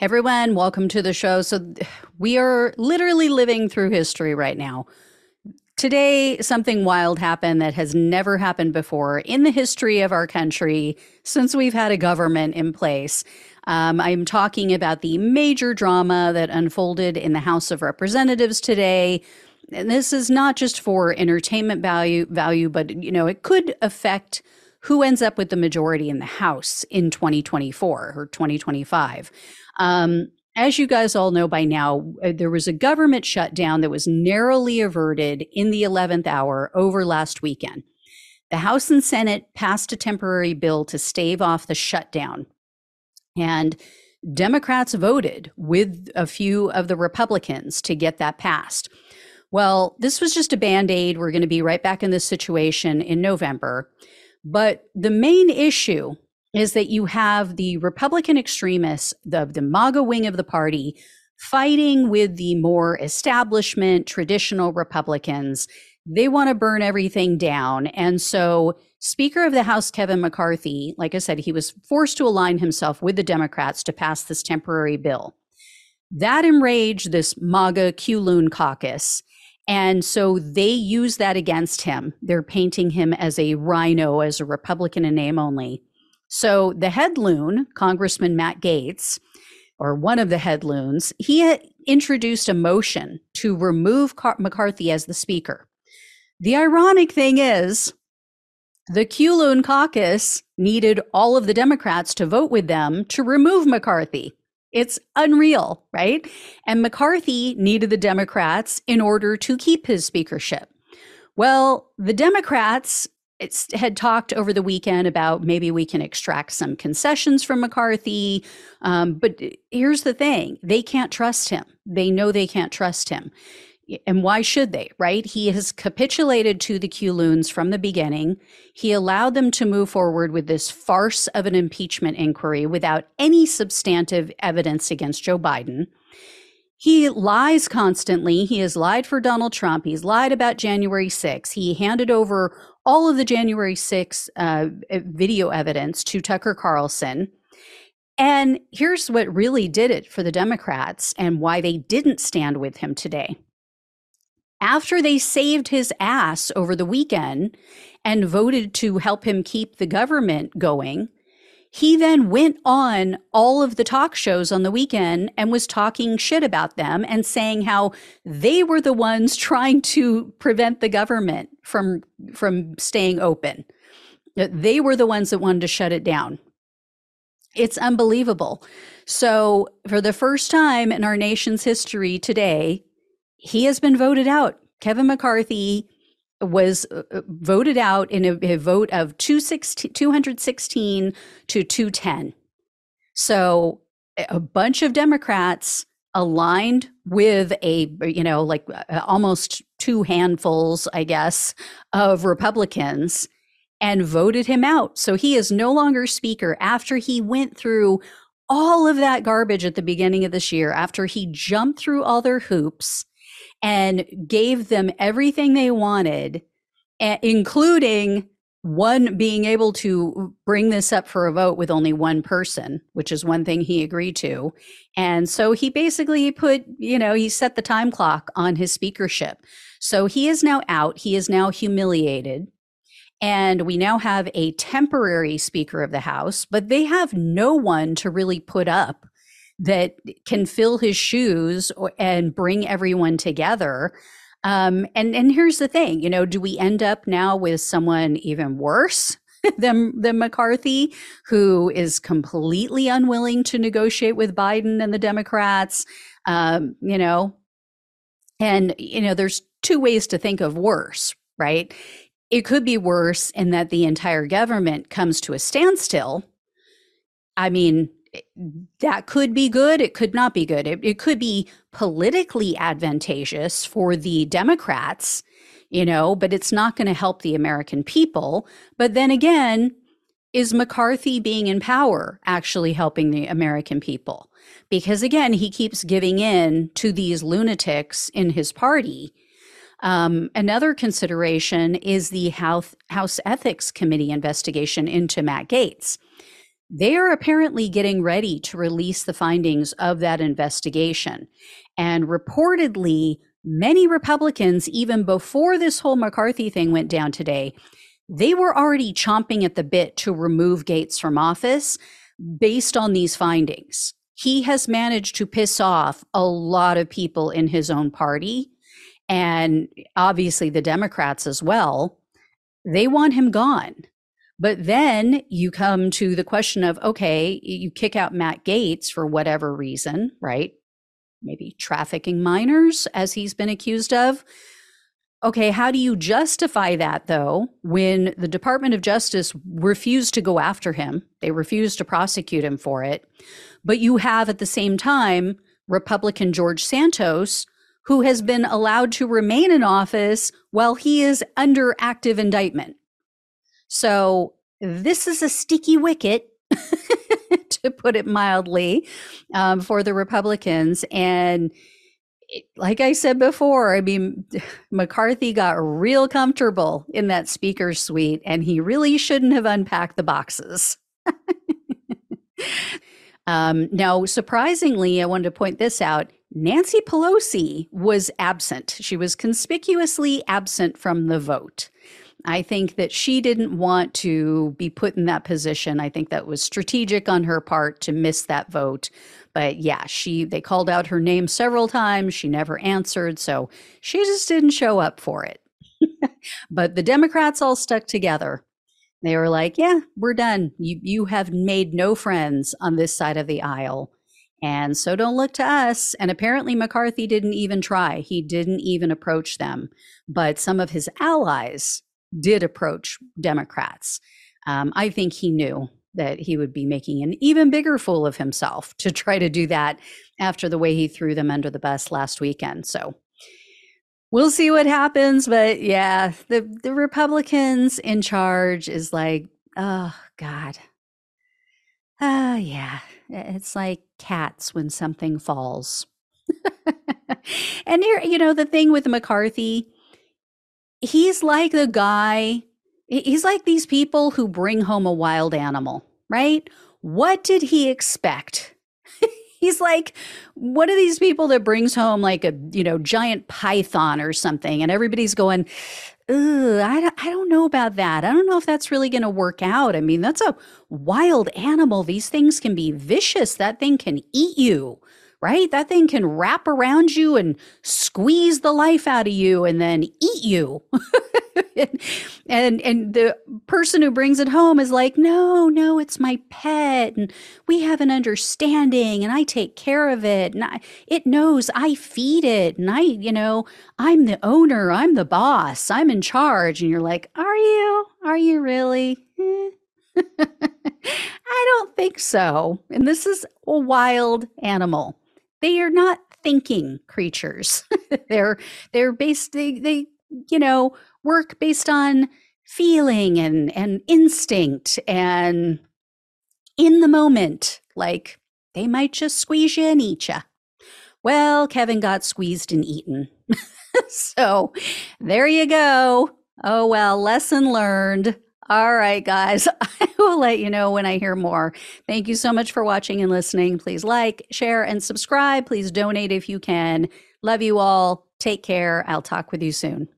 Everyone, welcome to the show. So, we are literally living through history right now. Today, something wild happened that has never happened before in the history of our country since we've had a government in place. Um, I'm talking about the major drama that unfolded in the House of Representatives today. And this is not just for entertainment value, value, but you know, it could affect who ends up with the majority in the House in 2024 or 2025. Um, as you guys all know by now, uh, there was a government shutdown that was narrowly averted in the 11th hour over last weekend. The House and Senate passed a temporary bill to stave off the shutdown. And Democrats voted with a few of the Republicans to get that passed. Well, this was just a band aid. We're going to be right back in this situation in November. But the main issue is that you have the Republican extremists, the, the MAGA wing of the party, fighting with the more establishment, traditional Republicans. They want to burn everything down. And so, Speaker of the House Kevin McCarthy, like I said, he was forced to align himself with the Democrats to pass this temporary bill. That enraged this MAGA Q caucus. And so they use that against him. They're painting him as a RINO, as a Republican in name only. So the head loon, Congressman Matt Gaetz, or one of the head loons, he introduced a motion to remove Car- McCarthy as the speaker. The ironic thing is, the Q caucus needed all of the Democrats to vote with them to remove McCarthy. It's unreal, right? And McCarthy needed the Democrats in order to keep his speakership. Well, the Democrats had talked over the weekend about maybe we can extract some concessions from McCarthy. Um, but here's the thing they can't trust him. They know they can't trust him. And why should they, right? He has capitulated to the Q from the beginning. He allowed them to move forward with this farce of an impeachment inquiry without any substantive evidence against Joe Biden. He lies constantly. He has lied for Donald Trump. He's lied about January 6. He handed over all of the January 6 uh, video evidence to Tucker Carlson. And here's what really did it for the Democrats and why they didn't stand with him today. After they saved his ass over the weekend and voted to help him keep the government going, he then went on all of the talk shows on the weekend and was talking shit about them and saying how they were the ones trying to prevent the government from from staying open. They were the ones that wanted to shut it down. It's unbelievable. So, for the first time in our nation's history today, he has been voted out. Kevin McCarthy was uh, uh, voted out in a, a vote of 216 to 210. So a bunch of Democrats aligned with a, you know, like uh, almost two handfuls, I guess, of Republicans and voted him out. So he is no longer speaker after he went through all of that garbage at the beginning of this year, after he jumped through all their hoops and gave them everything they wanted, including one being able to bring this up for a vote with only one person, which is one thing he agreed to. And so he basically put, you know, he set the time clock on his speakership. So he is now out. He is now humiliated. And we now have a temporary Speaker of the House, but they have no one to really put up that can fill his shoes and bring everyone together. Um, and and here's the thing, you know, do we end up now with someone even worse than than McCarthy, who is completely unwilling to negotiate with Biden and the Democrats? Um, you know, and you know, there's two ways to think of worse, right? It could be worse in that the entire government comes to a standstill. I mean, that could be good. It could not be good. It, it could be politically advantageous for the Democrats, you know, but it's not going to help the American people. But then again, is McCarthy being in power actually helping the American people? Because again, he keeps giving in to these lunatics in his party. Um, another consideration is the House, House Ethics Committee investigation into Matt Gaetz. They are apparently getting ready to release the findings of that investigation. And reportedly, many Republicans, even before this whole McCarthy thing went down today, they were already chomping at the bit to remove Gaetz from office based on these findings. He has managed to piss off a lot of people in his own party and obviously the Democrats as well. They want him gone. But then you come to the question of okay, you kick out Matt Gaetz for whatever reason, right? Maybe trafficking minors, as he's been accused of. Okay, how do you justify that though when the Department of Justice refused to go after him? They refused to prosecute him for it. But you have at the same time Republican George Santos, who has been allowed to remain in office while he is under active indictment. So this is a sticky wicket, to put it mildly, um, for the Republicans. And like I said before, I mean, McCarthy got real comfortable in that speaker's suite, and he really shouldn't have unpacked the boxes. um, now, surprisingly, I wanted to point this out. Nancy Pelosi was absent. She was conspicuously absent from the vote. I think that she didn't want to be put in that position. I think that was strategic on her part to miss that vote. But yeah, she they called out her name several times. She never answered, so she just didn't show up for it. but the Democrats all stuck together. They were like, "Yeah, we're done. You you have made no friends on this side of the aisle." And so don't look to us. And apparently, McCarthy didn't even try. He didn't even approach them. But some of his allies did approach Democrats. Um, I think he knew that he would be making an even bigger fool of himself to try to do that after the way he threw them under the bus last weekend. So we'll see what happens. But yeah, the, the Republicans in charge is like, oh, God. Oh, yeah. It's like cats when something falls. and here, you know, the thing with McCarthy, he's like the guy, he's like these people who bring home a wild animal, right? What did he expect? he's like one of these people that brings home like a, you know, giant python or something, and everybody's going, I, I don't know about that. I don't know if that's really going to work out. I mean, that's a wild animal. These things can be vicious. That thing can eat you right? That thing can wrap around you and squeeze the life out of you and then eat you. and and the person who brings it home is like, "No, no, it's my pet and we have an understanding and I take care of it and I, it knows I feed it and I, you know, I'm the owner, I'm the boss, I'm in charge." And you're like, "Are you? Are you really?" Hmm? I don't think so. And this is a wild animal they are not thinking creatures. they're they're based they they you know work based on feeling and and instinct and in the moment like they might just squeeze you and eat you. Well, Kevin got squeezed and eaten. so there you go. Oh, well, lesson learned. All right, guys, I will let you know when I hear more. Thank you so much for watching and listening. Please like, share, and subscribe. Please donate if you can. Love you all. Take care. I'll talk with you soon.